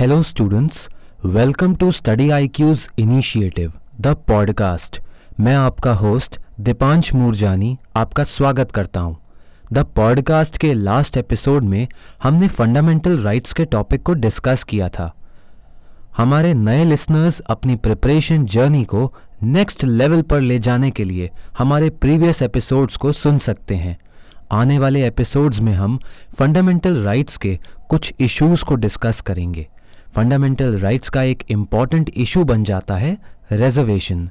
Hello, students. Welcome to Study IQ's Initiative, the podcast. मैं आपका host Deepansh Moorjani आपका स्वागत करता हूँ। द पॉडकास्ट के लास्ट एपिसोड में हमने फंडामेंटल राइट्स के टॉपिक को डिस्कस किया था हमारे नए लिसनर्स अपनी प्रिपरेशन जर्नी को नेक्स्ट लेवल पर ले जाने के लिए हमारे प्रीवियस एपिसोड्स को सुन सकते हैं आने वाले एपिसोड्स में हम फंडामेंटल राइट्स के कुछ इश्यूज़ को डिस्कस करेंगे फंडामेंटल राइट्स का एक इंपॉर्टेंट इशू बन जाता है रिजर्वेशन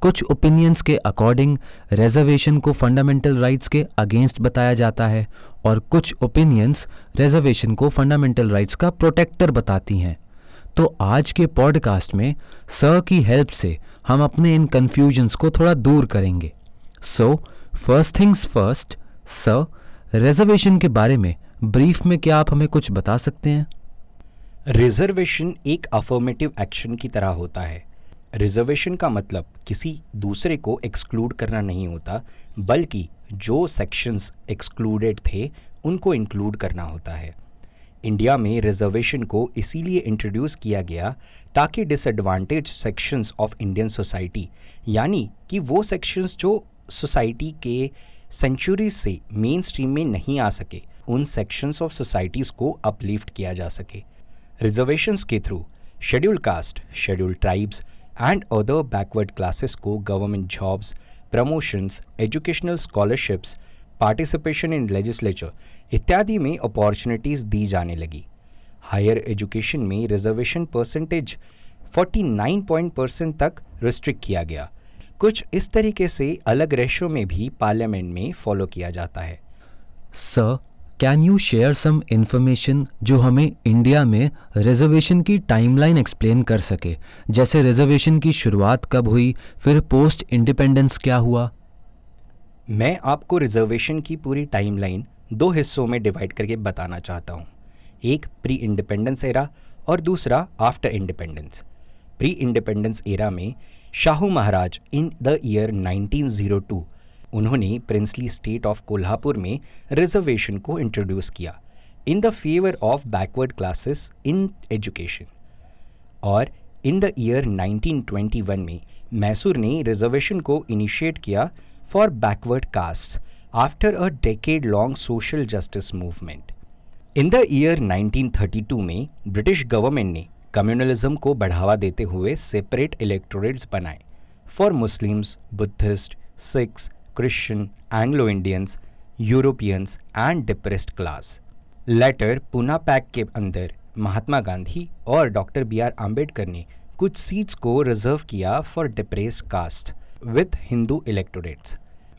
कुछ ओपिनियंस के अकॉर्डिंग रिजर्वेशन को फंडामेंटल राइट्स के अगेंस्ट बताया जाता है और कुछ ओपिनियंस रिजर्वेशन को फंडामेंटल राइट्स का प्रोटेक्टर बताती हैं। तो आज के पॉडकास्ट में सर की हेल्प से हम अपने इन कन्फ्यूजन्स को थोड़ा दूर करेंगे। So first things first sir reservation के बारे में ब्रीफ में क्या आप हमें कुछ बता सकते हैं? रिजर्वेशन एक अफर्मेटिव एक्शन की तरह होता है। रिजर्वेशन का मतलब किसी दूसरे को एक्सक्लूड करना नहीं होता, बल्कि जो सेक्शंस एक्सक्लूडेड थे, उनको इंक्लूड करना होता है। इंडिया में रिजर्वेशन को इसीलिए इंट्रोड्यूस किया गया ताकि disadvantage sections of Indian society यानी कि वो सेक्शंस जो सोसाइटी के सेंचुरीज से मेन स्ट्रीम में नहीं आ सके, उन सेक्शंस ऑफ़ सोसाइटीज़ को अपलिफ्ट किया जा सके। रिजर्वेशंस के through schedule caste schedule tribes and other backward classes को government jobs promotions educational scholarships participation in legislature इत्यादि में अपॉर्चुनिटीज़ दी जाने लगी। हायर एजुकेशन में रिजर्वेशन परसेंटेज 49 पॉइंट परसेंट तक रिस्ट्रिक्ट किया गया। कुछ इस तरीके से अलग रेशो में भी पार्लियामेंट में फॉलो किया जाता है। Sir can you share some information जो हमें इंडिया में रिजर्वेशन की टाइमलाइन एक्सप्लेन कर सके? जैसे रिजर्वेशन की शुरुआत कब हुई, फिर पोस्ट इंडिपेंडेंस क्या हुआ? मैं आपको रिजर्वेशन की पूरी टाइमलाइन दो हिस्सों में डिवाइड करके बताना चाहता हूँ। एक प्री इंडिपेंडेंस एरा और दूसरा after independence pre independence era में Shahu Maharaj in the year 1902 उन्होंने प्रिंसली स्टेट ऑफ़ कोल्हापुर में रिजर्वेशन को इंट्रोड्यूस किया। In the favour of backward classes in education और इन द ईयर 1921 में मैसूर ने रिजर्वेशन को इनिशिएट किया for backward caste after a decade long social justice movement in the year 1932 में British government ने कम्युनलिज्म को बढ़ावा देते हुए सेपरेट इलेक्टोरेट्स बनाए। For Muslims Buddhist Sikhs Christian Anglo Indians Europeans and depressed class later Poona pact के अंदर महात्मा गांधी और डॉक्टर बी आर आम्बेडकर ने कुछ सीट्स को रिज़र्व किया for depress caste with Hindu electorates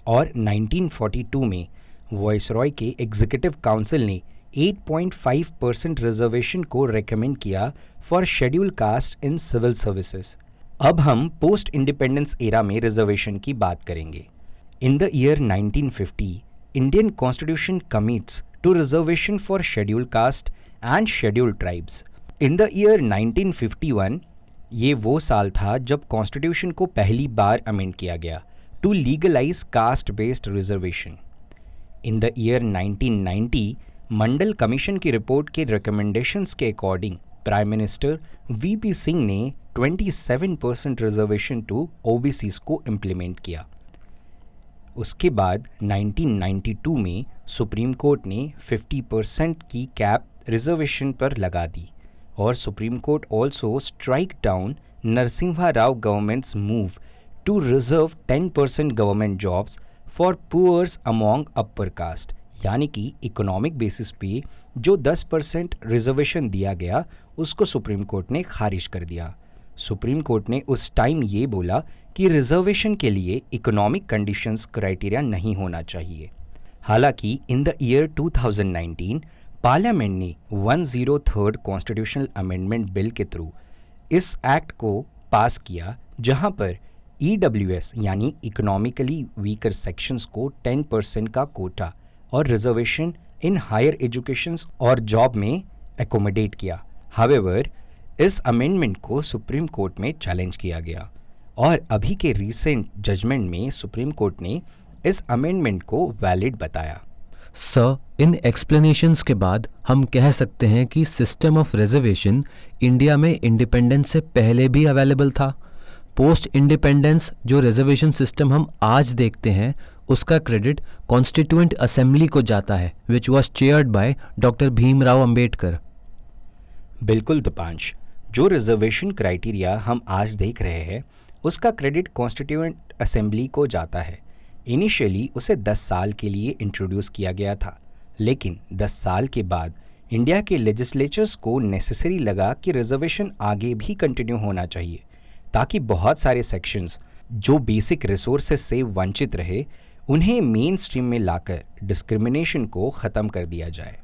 और 1942 में वॉइस रॉय के एग्जीक्यूटिव काउंसिल ने 8.5 परसेंट रिजर्वेशन को रेकमेंड किया for schedule caste in civil services अब हम पोस्ट इंडिपेंडेंस एरा में रिजर्वेशन की बात करेंगे in the year 1950 Indian constitution commits to reservation for schedule caste and schedule tribes in the year 1951 ये वो साल था जब कॉन्स्टिट्यूशन को पहली बार अमेंड किया गया to legalize caste based reservation in the year 1990 Mandal commission की रिपोर्ट के रिकमेंडेशंस के according prime minister VP Singh ने 27 परसेंट रिजर्वेशन टू ओबीसीज को इम्प्लीमेंट किया उसके बाद 1992 में सुप्रीम कोर्ट ने 50 परसेंट की कैप रिजर्वेशन पर लगा दी और Supreme Court also strike down Narasimha Rao governments move to reserve 10 percent government jobs for poors among upper caste यानी कि इकोनॉमिक बेसिस पे जो 10 परसेंट रिजर्वेशन दिया गया, उसको सुप्रीम कोर्ट ने खारिज कर दिया। सुप्रीम कोर्ट ने उस टाइम ये बोला कि रिजर्वेशन के लिए इकोनॉमिक कंडीशंस क्राइटेरिया नहीं होना चाहिए। हालाँकि इन द ईयर 2019 पार्लियामेंट ने 103rd कॉन्स्टिट्यूशनल अमेंडमेंट बिल के थ्रू इस एक्ट को पास किया, जहाँ पर ईडब्ल्यूएस यानी इकोनॉमिकली वीकर सेक्शंस को 10 परसेंट का कोटा और रिजर्वेशन इन हायर एजुकेशन और जॉब में एकोमोडेट किया। हावेवर इस अमेंडमेंट को सुप्रीम कोर्ट में चैलेंज किया गया। और अभी के रीसेंट जजमेंट में सुप्रीम कोर्ट ने इस अमेंडमेंट को वैलिड बताया। सर इन एक्सप्लेनेशंस के बाद हम कह सकते हैं कि सिस्टम ऑफ़ रिजर्वेशन इंडिया में इंडिपेंडेंस से पहले भी अवेलेबल था। पोस्ट इंडिपेंडेंस जो रिजर्वेशन सिस्टम हम आज देखते हैं उसका क्रेडिट कॉन्स्टिट्यूएंट असेंबली को जाता है which was chaired by doctor Bhimrao Ambedkar बिल्कुल दीपांश जो रिजर्वेशन क्राइटेरिया हम आज देख रहे हैं उसका क्रेडिट कॉन्स्टिट्यूएंट असेंबली को जाता है। इनिशियली उसे 10 साल के लिए इंट्रोड्यूस किया गया था, लेकिन 10 साल के बाद इंडिया के लेजिस्लेचर्स को नेसेसरी लगा कि रिजर्वेशन आगे भी कंटिन्यू होना चाहिए, ताकि बहुत सारे सेक्शंस जो बेसिक रिसोर्सेस से वंचित रहे, उन्हें मेन स्ट्रीम में लाकर डिस्क्रिमिनेशन को ख़त्म कर दिया जाए।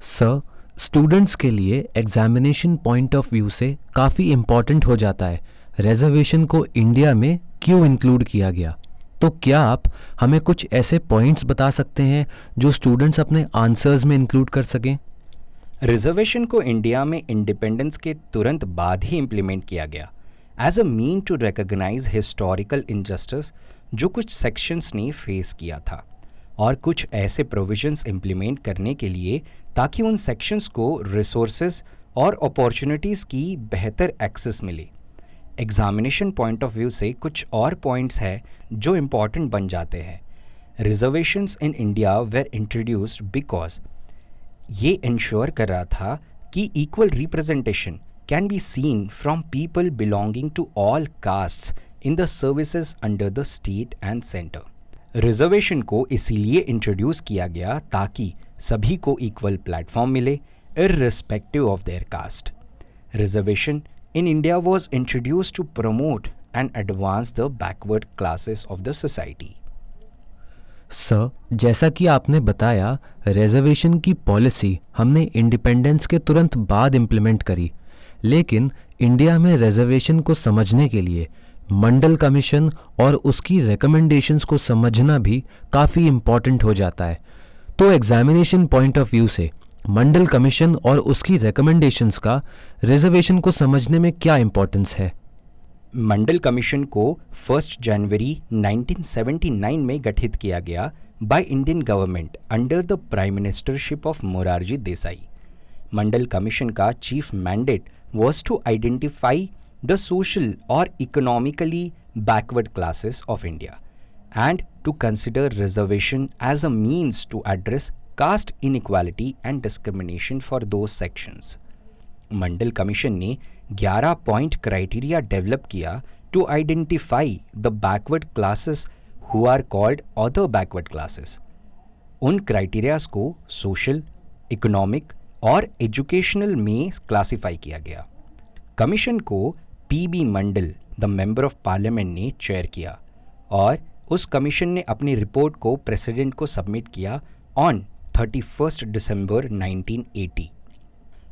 सर, स्टूडेंट्स के लिए एग्जामिनेशन पॉइंट ऑफ़ व्यू से काफ़ी इंपॉर्टेंट हो जाता है। रिजर्वेशन को इंडिया में क्यों इंक्लूड किया गया? तो क्या आप हमें कुछ ऐसे पॉइंट्स बता सकते हैं जो स्टूडेंट्स अपने आंसर्स में इंक्लूड कर सकें? रिजर्वेशन को इंडिया में इंडिपेंडेंस के तुरंत बाद ही इम्प्लीमेंट किया गया। As a mean to recognise historical injustice जो कुछ सेक्शंस ने फेस किया था, और कुछ ऐसे प्रोविजंस इम्प्लीमेंट करने के लिए ताकि उन सेक्शंस को रिसोर्सेज और अपॉर्चुनिटीज़ की बेहतर एक्सेस मिले। एग्जामिनेशन पॉइंट ऑफ़ व्यू से कुछ और पॉइंट्स है जो इंपॉर्टेंट बन जाते हैं। Reservations in India were introduced because ये इंश्योर कर रहा था कि equal representation can be seen from people belonging to all caste in the services under the state and centre reservation को इसीलिए इंट्रोड्यूस किया गया ताकि सभी को इक्वल प्लेटफॉर्म मिले irrespective of their caste reservation in India was introduced to promote and advance the backward classes of the society. Sir जैसा कि आपने बताया रिजर्वेशन की पॉलिसी हमने इंडिपेंडेंस के तुरंत बाद इम्प्लीमेंट करी लेकिन इंडिया में रिजर्वेशन को समझने के लिए मंडल कमीशन और उसकी रिकमेंडेशंस को समझना भी काफ़ी इंपॉर्टेंट हो जाता है तो एग्जामिनेशन पॉइंट ऑफ़ व्यू से मंडल कमीशन और उसकी रिकमेंडेशंस का रिजर्वेशन को समझने में क्या इंपॉर्टेंस है? मंडल कमीशन को 1 जनवरी 1979 में गठित किया गया by Indian government under the prime ministership of Morarji Desai Mandal commission का chief mandate was to identify the social और economically backward classes of India and to consider reservation as a means to address caste inequality and discrimination for those sections Mandal commission ने 11 point criteria develop किया to identify the backward classes who are called other backward classes उन criterias को social economic और educational में classify किया गया। Commission को P B Mandal the member of parliament ने चेयर किया और उस कमीशन ने अपनी रिपोर्ट को प्रेसिडेंट को सबमिट किया ऑन 31 दिसंबर 1980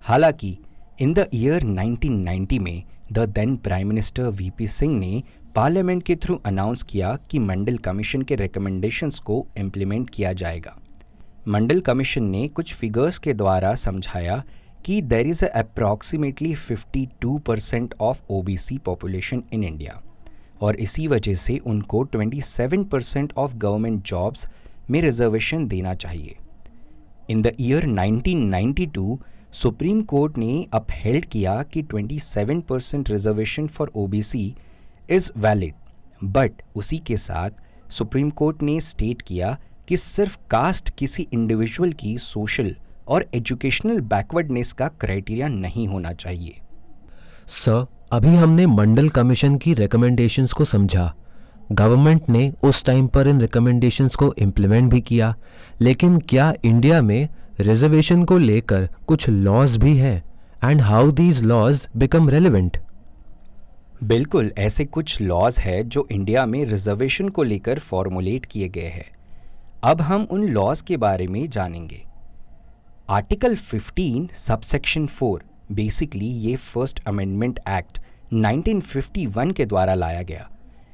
हालाँकि इन द ईयर 1990 में the then prime minister VP Singh ने पार्लियामेंट के थ्रू अनाउंस किया कि मंडल कमीशन के रिकमेंडेशंस को इम्प्लीमेंट किया जाएगा। मंडल कमीशन ने कुछ फिगर्स के द्वारा समझाया कि there is approximately 52 percent of OBC population in India और इसी वजह से उनको 27 परसेंट ऑफ़ गवर्नमेंट जॉब्स में रिजर्वेशन देना चाहिए। In the year 1992 supreme court ने अपहेल्ड किया कि 27 percent reservation for OBC is valid but उसी के साथ सुप्रीम कोर्ट ने स्टेट किया कि सिर्फ़ कास्ट किसी इंडिविजुअल की सोशल और एजुकेशनल बैकवर्डनेस का क्राइटेरिया नहीं होना चाहिए। सर अभी हमने मंडल कमीशन की रिकमेंडेशंस को समझा। गवर्नमेंट ने उस टाइम पर इन रिकमेंडेशंस को इम्प्लीमेंट भी किया। लेकिन क्या इंडिया में रिजर्वेशन को लेकर कुछ लॉज भी हैं? And how these laws become relevant बिल्कुल, ऐसे कुछ लॉज है जो इंडिया में रिजर्वेशन को लेकर फॉर्मुलेट किए गए हैं। अब हम उन लॉज के बारे में जानेंगे। आर्टिकल 15 सबसेक्शन 4 बेसिकली ये फ़र्स्ट अमेंडमेंट एक्ट 1951 के द्वारा लाया गया।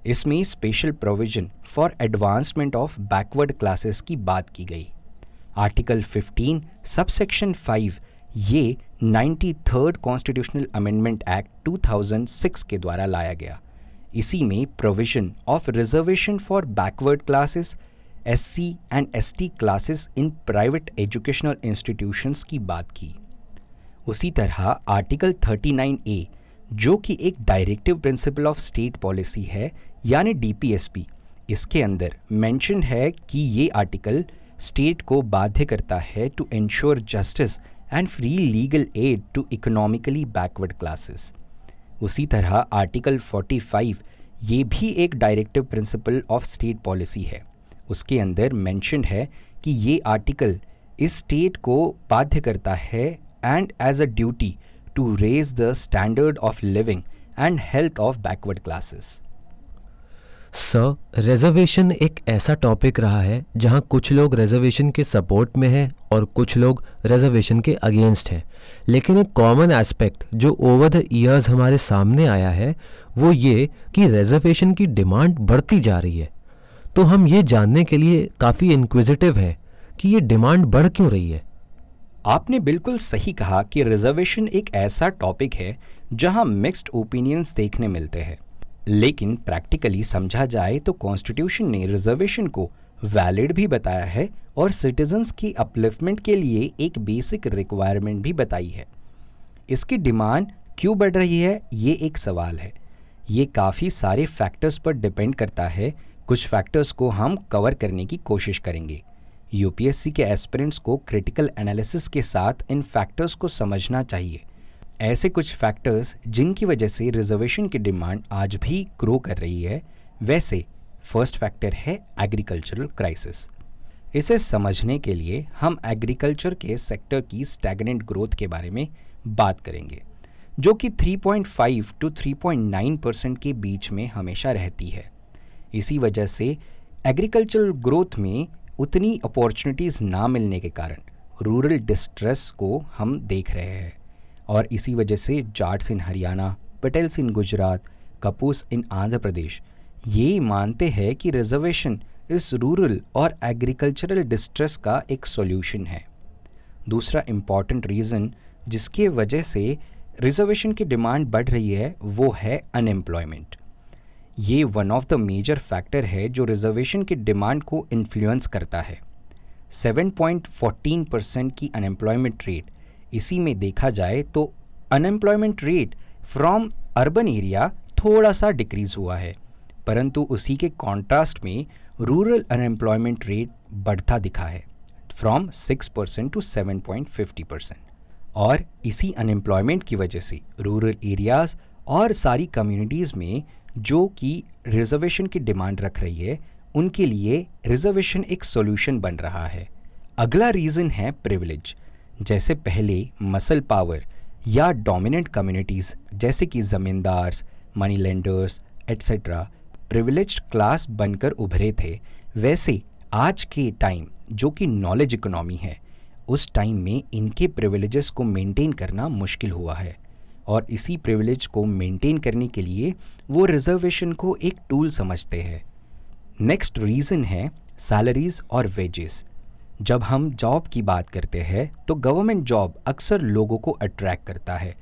इसमें special provision for advancement of backward classes की बात की गई। आर्टिकल 15 सबसेक्शन 5 ये ninety third constitutional amendment act 2006 के द्वारा लाया गया। इसी में provision of reservation for backward classes S C and S T classes in private educational institutions की बात की। उसी तरह आर्टिकल 39 ए जो कि एक directive principle of state policy है, यानी डीपीएसपी इसके अंदर मेंशन है कि ये आर्टिकल स्टेट को बाध्य करता है to ensure justice and free legal aid to economically backward classes उसी तरह आर्टिकल 45 ये भी एक directive principle of state policy है। उसके अंदर मेंशन है कि ये आर्टिकल इस स्टेट को बाध्य करता है and as a duty to raise the standard of living and health of backward classes sir reservation एक ऐसा टॉपिक रहा है, जहाँ कुछ लोग रिजर्वेशन के सपोर्ट में हैं और कुछ लोग रिजर्वेशन के अगेंस्ट हैं। लेकिन एक कॉमन एस्पेक्ट जो ओवर द ईयर्स हमारे सामने आया है, वो ये कि रिजर्वेशन की डिमांड बढ़ती जा रही है। तो हम ये जानने के लिए काफ़ी इंक्विजिटिव है कि ये डिमांड बढ़ क्यों रही है। आपने बिल्कुल सही कहा कि रिजर्वेशन एक ऐसा टॉपिक है जहाँ मिक्स्ड ओपिनियंस देखने मिलते हैं। लेकिन प्रैक्टिकली समझा जाए तो कॉन्स्टिट्यूशन ने रिजर्वेशन को वैलिड भी बताया है और सिटीजन्स की अपलिफ्टमेंट के लिए एक बेसिक रिक्वायरमेंट भी बताई है। इसकी डिमांड क्यों बढ़ रही है, ये एक सवाल है। ये काफ़ी सारे फैक्टर्स पर डिपेंड करता है। कुछ फैक्टर्स को हम कवर करने की कोशिश करेंगे। यूपीएससी के एस्पिरेंट्स को क्रिटिकल एनालिसिस के साथ इन फैक्टर्स को समझना चाहिए। ऐसे कुछ फैक्टर्स जिनकी वजह से रिजर्वेशन की डिमांड आज भी ग्रो कर रही है, वैसे फ़र्स्ट फैक्टर है एग्रीकल्चरल क्राइसिस इसे समझने के लिए हम एग्रीकल्चर के सेक्टर की स्टैगनेंट ग्रोथ के बारे में बात करेंगे, जो कि 3.5 टू 3.9 परसेंट के बीच में हमेशा रहती है। इसी वजह से एग्रीकल्चरल ग्रोथ में उतनी अपॉर्चुनिटीज़ ना मिलने के कारण रूरल डिस्ट्रेस को हम देख रहे हैं। और इसी वजह से जाट्स इन हरियाणा पटेल्स इन गुजरात कपूस इन आंध्र प्रदेश ये मानते हैं कि रिजर्वेशन इस रूरल और एग्रीकल्चरल डिस्ट्रेस का एक सॉल्यूशन है। दूसरा इंपॉर्टेंट रीज़न जिसके वजह से रिजर्वेशन की डिमांड बढ़ रही है वो है अनएम्प्लॉयमेंट ये one of the major factor है जो रिजर्वेशन की डिमांड को इन्फ्लुएंस करता है। 7.14 परसेंट की अनएम्प्लॉयमेंट रेट इसी में देखा जाए तो unemployment rate from urban area थोड़ा सा डिक्रीज हुआ है, परंतु उसी के कॉन्ट्रास्ट में रूरल अनएम्प्लॉयमेंट रेट बढ़ता दिखा है from six percent to seven point fifty percent और इसी अनएम्प्लॉयमेंट की वजह से रूरल एरियाज़ और सारी कम्युनिटीज़ में जो कि रिजर्वेशन की डिमांड रख रही है, उनके लिए रिजर्वेशन एक सॉल्यूशन बन रहा है। अगला रीज़न है प्रिविलेज जैसे पहले मसल पावर या डोमिनेंट कम्युनिटीज़ जैसे कि zamindars money lenders etcetera privileged class बनकर उभरे थे। वैसे आज के टाइम जो कि नॉलेज इकोनॉमी है, उस टाइम में इनके प्रिविलेजेस को मेंटेन करना मुश्किल हुआ है। और इसी प्रिविलेज को मेंटेन करने के लिए वो रिजर्वेशन को एक टूल समझते हैं। नेक्स्ट रीज़न है सैलरीज और वेजेस जब हम जॉब की बात करते हैं तो गवर्नमेंट जॉब अक्सर लोगों को अट्रैक्ट करता है।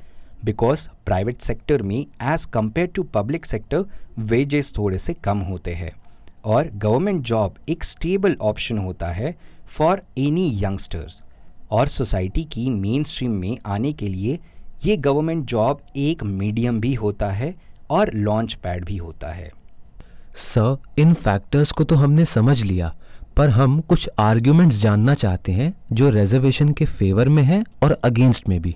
बिकॉज़ प्राइवेट सेक्टर में as compared to public sector wages थोड़े से कम होते हैं। और गवर्नमेंट जॉब एक स्टेबल ऑप्शन होता है फॉर एनी यंगस्टर्स और सोसाइटी की मेन स्ट्रीम में आने के लिए ये गवर्नमेंट जॉब एक मीडियम भी होता है और लॉन्च पैड भी होता है। सर इन फैक्टर्स को तो हमने समझ लिया पर हम कुछ आर्ग्यूमेंट्स जानना चाहते हैं जो रिजर्वेशन के फेवर में है और अगेंस्ट में भी।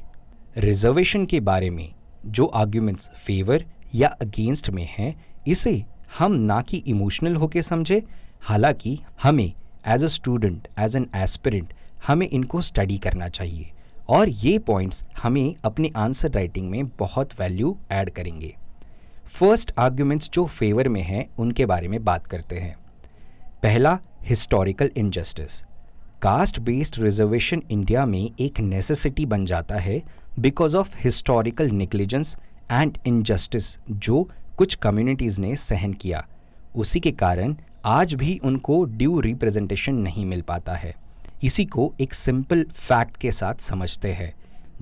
रिजर्वेशन के बारे में जो आर्ग्यूमेंट्स फेवर या अगेंस्ट में हैं इसे हम ना कि इमोशनल होके समझे हालाँकि हमें as a student as an aspirant हमें इनको स्टडी करना चाहिए। और ये पॉइंट्स हमें अपने आंसर राइटिंग में बहुत वैल्यू ऐड करेंगे। फ़र्स्ट आर्ग्यूमेंट्स जो फेवर में हैं, उनके बारे में बात करते हैं। पहला historical injustice caste based reservation India में एक नेसेसिटी बन जाता है because of historical negligence and injustice जो कुछ कम्युनिटीज़ ने सहन किया। उसी के कारण आज भी उनको ड्यू रिप्रेजेंटेशन नहीं मिल पाता है। इसी को एक सिंपल फैक्ट के साथ समझते हैं,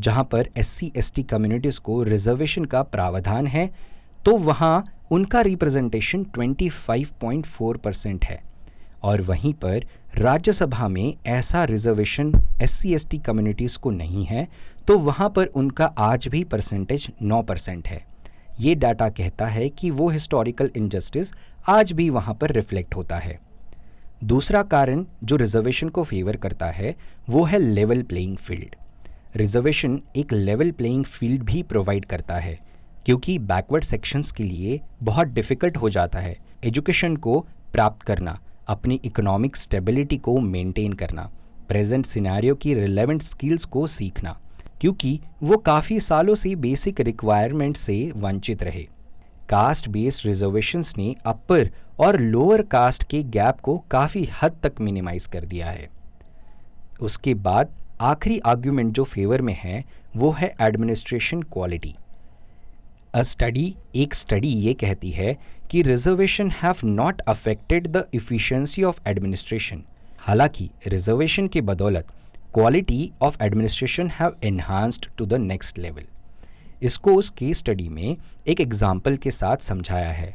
जहाँ पर S C S T communities को रिजर्वेशन का प्रावधान है तो वहाँ उनका रिप्रेजेंटेशन 25.4 परसेंट है। और वहीं पर राज्यसभा में ऐसा reservation S C S T communities को नहीं है तो वहाँ पर उनका आज भी परसेंटेज 9 परसेंट है। ये डाटा कहता है कि वो हिस्टोरिकल इनजस्टिस आज भी वहाँ पर रिफ्लेक्ट होता है। दूसरा कारण जो रिजर्वेशन को फेवर करता है, वो है लेवल प्लेइंग फ़ील्ड रिजर्वेशन एक लेवल प्लेइंग फ़ील्ड भी प्रोवाइड करता है, क्योंकि बैकवर्ड सेक्शंस के लिए बहुत डिफ़िकल्ट हो जाता है एजुकेशन को प्राप्त करना, अपनी इकोनॉमिक स्टेबिलिटी को मेंटेन करना प्रेजेंट सिनेरियो की रिलेवेंट स्किल्स को सीखना, क्योंकि वो काफ़ी सालों से बेसिक रिक्वायरमेंट से वंचित रहे। कास्ट बेस्ड रिजर्वेशंस ने अपर और लोअर कास्ट के गैप को काफ़ी हद तक मिनिमाइज कर दिया है। उसके बाद आखिरी आर्ग्यूमेंट जो फेवर में है, वो है एडमिनिस्ट्रेशन क्वालिटी अ स्टडी एक स्टडी ये कहती है कि reservation have not affected the efficiency of administration हालाँकि रिजर्वेशन के बदौलत quality of administration have enhanced to the next level इसको उस केस स्टडी में एक एग्ज़ाम्पल के साथ समझाया है।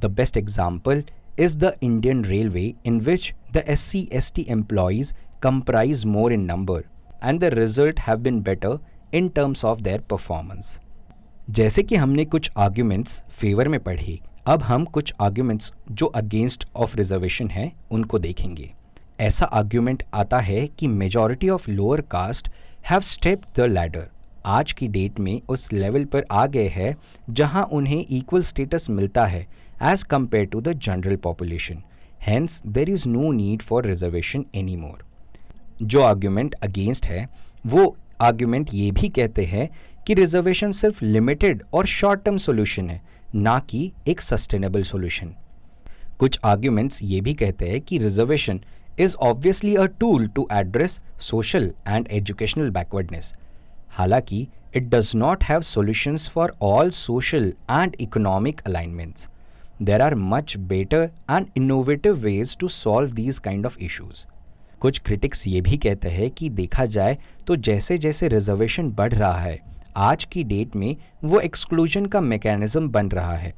The best example is the Indian railway in which the S C S T employees comprise more in number and the result have been better in terms of their performance जैसे कि हमने कुछ arguments favour में पढ़े, अब हम कुछ arguments जो अगेंस्ट ऑफ़ रिजर्वेशन हैं, उनको देखेंगे। ऐसा आर्ग्यूमेंट आता है कि majority of lower caste have step the ladder आज की डेट में उस लेवल पर आ गए हैं, जहाँ उन्हें इक्वल स्टेटस मिलता है as compared to the general population hence there is no need for reservation any more जो आर्ग्यूमेंट अगेंस्ट है, वो आर्ग्यूमेंट ये भी कहते हैं कि रिजर्वेशन सिर्फ़ लिमिटेड और शॉर्ट टर्म सोल्यूशन है, ना कि एक सस्टेनेबल सोल्यूशन कुछ आर्ग्यूमेंट्स ये भी कहते हैं कि reservation is obviously a tool to address social and educational backwardness हालाँकि it does not have solutions for all social and economic alignments there are much better and innovative ways to solve these kind of issues कुछ critics ये भी कहते हैं कि देखा जाए तो जैसे जैसे रिजर्वेशन बढ़ रहा है, आज की डेट में वो एक्सक्लूजन का मैकेनिज्म बन रहा है।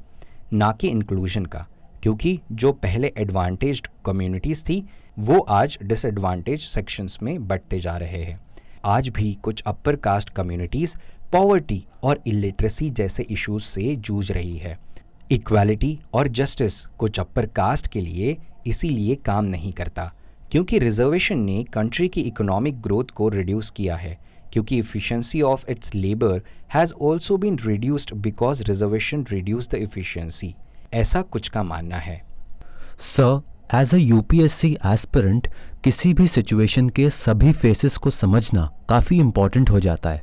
ना कि इंक्लूजन का, क्योंकि जो पहले एडवांटेज कम्युनिटीज़ थी, वो आज डिसएडवांटेज सेक्शंस में बढ़ते जा रहे हैं। आज भी कुछ अपर कास्ट कम्युनिटीज़ पॉवर्टी और इलिटरेसी जैसे इश्यूज़ से जूझ रही है। इक्वालिटी और जस्टिस कुछ अपर कास्ट के लिए इसीलिए काम नहीं करता, क्योंकि रिजर्वेशन ने कंट्री की इकोनॉमिक ग्रोथ को रिड्यूस किया है, क्योंकि efficiency of its labour has also been reduced because reservation reduce the efficiency ऐसा कुछ का मानना है। Sir as a UPSC aspirant किसी भी सिचुएशन के सभी फेसेस को समझना काफ़ी इंपॉर्टेंट हो जाता है।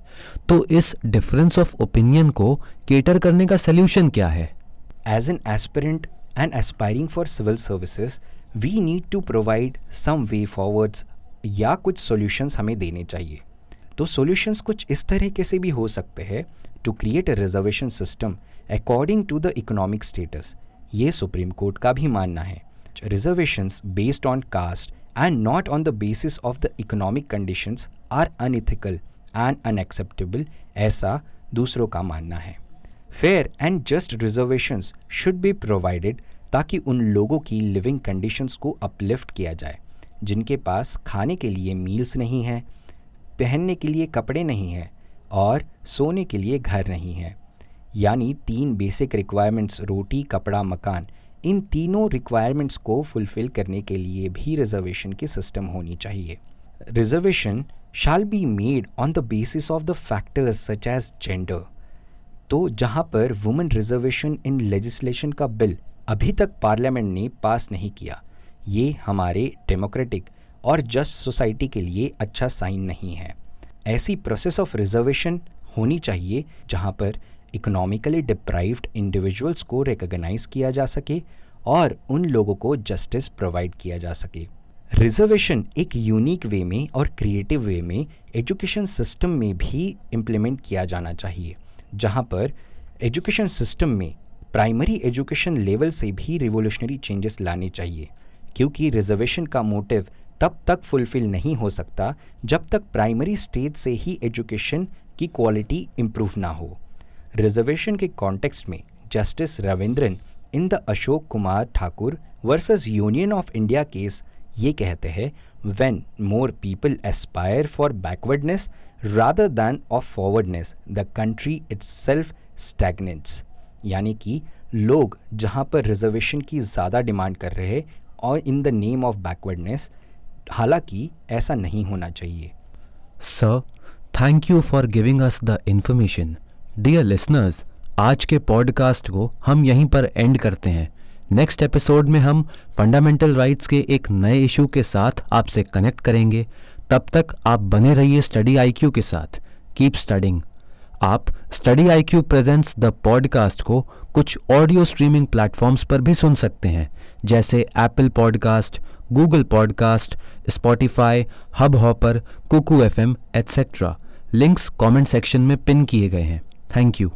तो इस डिफरेंस ऑफ़ ओपिनियन को केटर करने का सोल्यूशन क्या है? As an aspirant and aspiring for civil services we need to provide some way forwards या कुछ सॉल्यूशंस हमें देने चाहिए। तो सॉल्यूशंस कुछ इस तरीके से भी हो सकते हैं to create a reservation system according to the economic status ये सुप्रीम कोर्ट का भी मानना है। Reservations based on caste and not on the basis of the economic conditions are unethical and unacceptable ऐसा दूसरों का मानना है। Fair and just reservations should be provided ताकि उन लोगों की लिविंग कंडीशंस को अपलिफ्ट किया जाए, जिनके पास खाने के लिए मील्स नहीं हैं, पहनने के लिए कपड़े नहीं हैं और सोने के लिए घर नहीं है। यानी तीन बेसिक रिक्वायरमेंट्स रोटी, कपड़ा, मकान इन तीनों रिक्वायरमेंट्स को फुलफ़िल करने के लिए भी रिजर्वेशन की सिस्टम होनी चाहिए। Reservation shall be made on the basis of the factors such as gender तो जहाँ पर वुमेन रिजर्वेशन इन लेजिस्लेशन का बिल अभी तक पार्लियामेंट ने पास नहीं किया, ये हमारे डेमोक्रेटिक और जस्ट सोसाइटी के लिए अच्छा साइन नहीं है। ऐसी प्रोसेस ऑफ़ रिजर्वेशन होनी चाहिए जहाँ पर इकोनॉमिकली डिप्राइव्ड इंडिविजुअल्स को रिकग्नाइज किया जा सके और उन लोगों को जस्टिस प्रोवाइड किया जा सके। रिजर्वेशन एक यूनिक वे में और क्रिएटिव वे में एजुकेशन सिस्टम में भी इम्प्लीमेंट किया जाना चाहिए, जहाँ पर एजुकेशन सिस्टम में प्राइमरी एजुकेशन लेवल से भी रिवोल्यूशनरी चेंजेस लाने चाहिए, क्योंकि रिजर्वेशन का मोटिव तब तक फुलफिल नहीं हो सकता जब तक प्राइमरी स्टेज से ही एजुकेशन की क्वालिटी इम्प्रूव ना हो। रिजर्वेशन के कॉन्टेक्स्ट में justice Ravindran in the Ashok Kumar Thakur versus union of India case ये कहते हैं when more people aspire for backwardness rather than of forwardness the country itself stagnates यानी कि लोग जहाँ पर रिजर्वेशन की ज़्यादा डिमांड कर रहे और in the name of backwardness हालाँकि ऐसा नहीं होना चाहिए। Sir thank you for giving us the information dear listeners आज के पॉडकास्ट को हम यहीं पर एंड करते हैं। नेक्स्ट एपिसोड में हम फंडामेंटल राइट्स के एक नए इशू के साथ आपसे कनेक्ट करेंगे। तब तक आप बने रहिए स्टडी आईक्यू के साथ। कीप स्टडिंग आप study I Q presents the podcast को कुछ ऑडियो स्ट्रीमिंग प्लेटफॉर्म्स पर भी सुन सकते हैं। जैसे Apple podcast Google podcast Spotify Hubhopper Kuku F M etcetera links comment section में पिन किए गए हैं। Thank you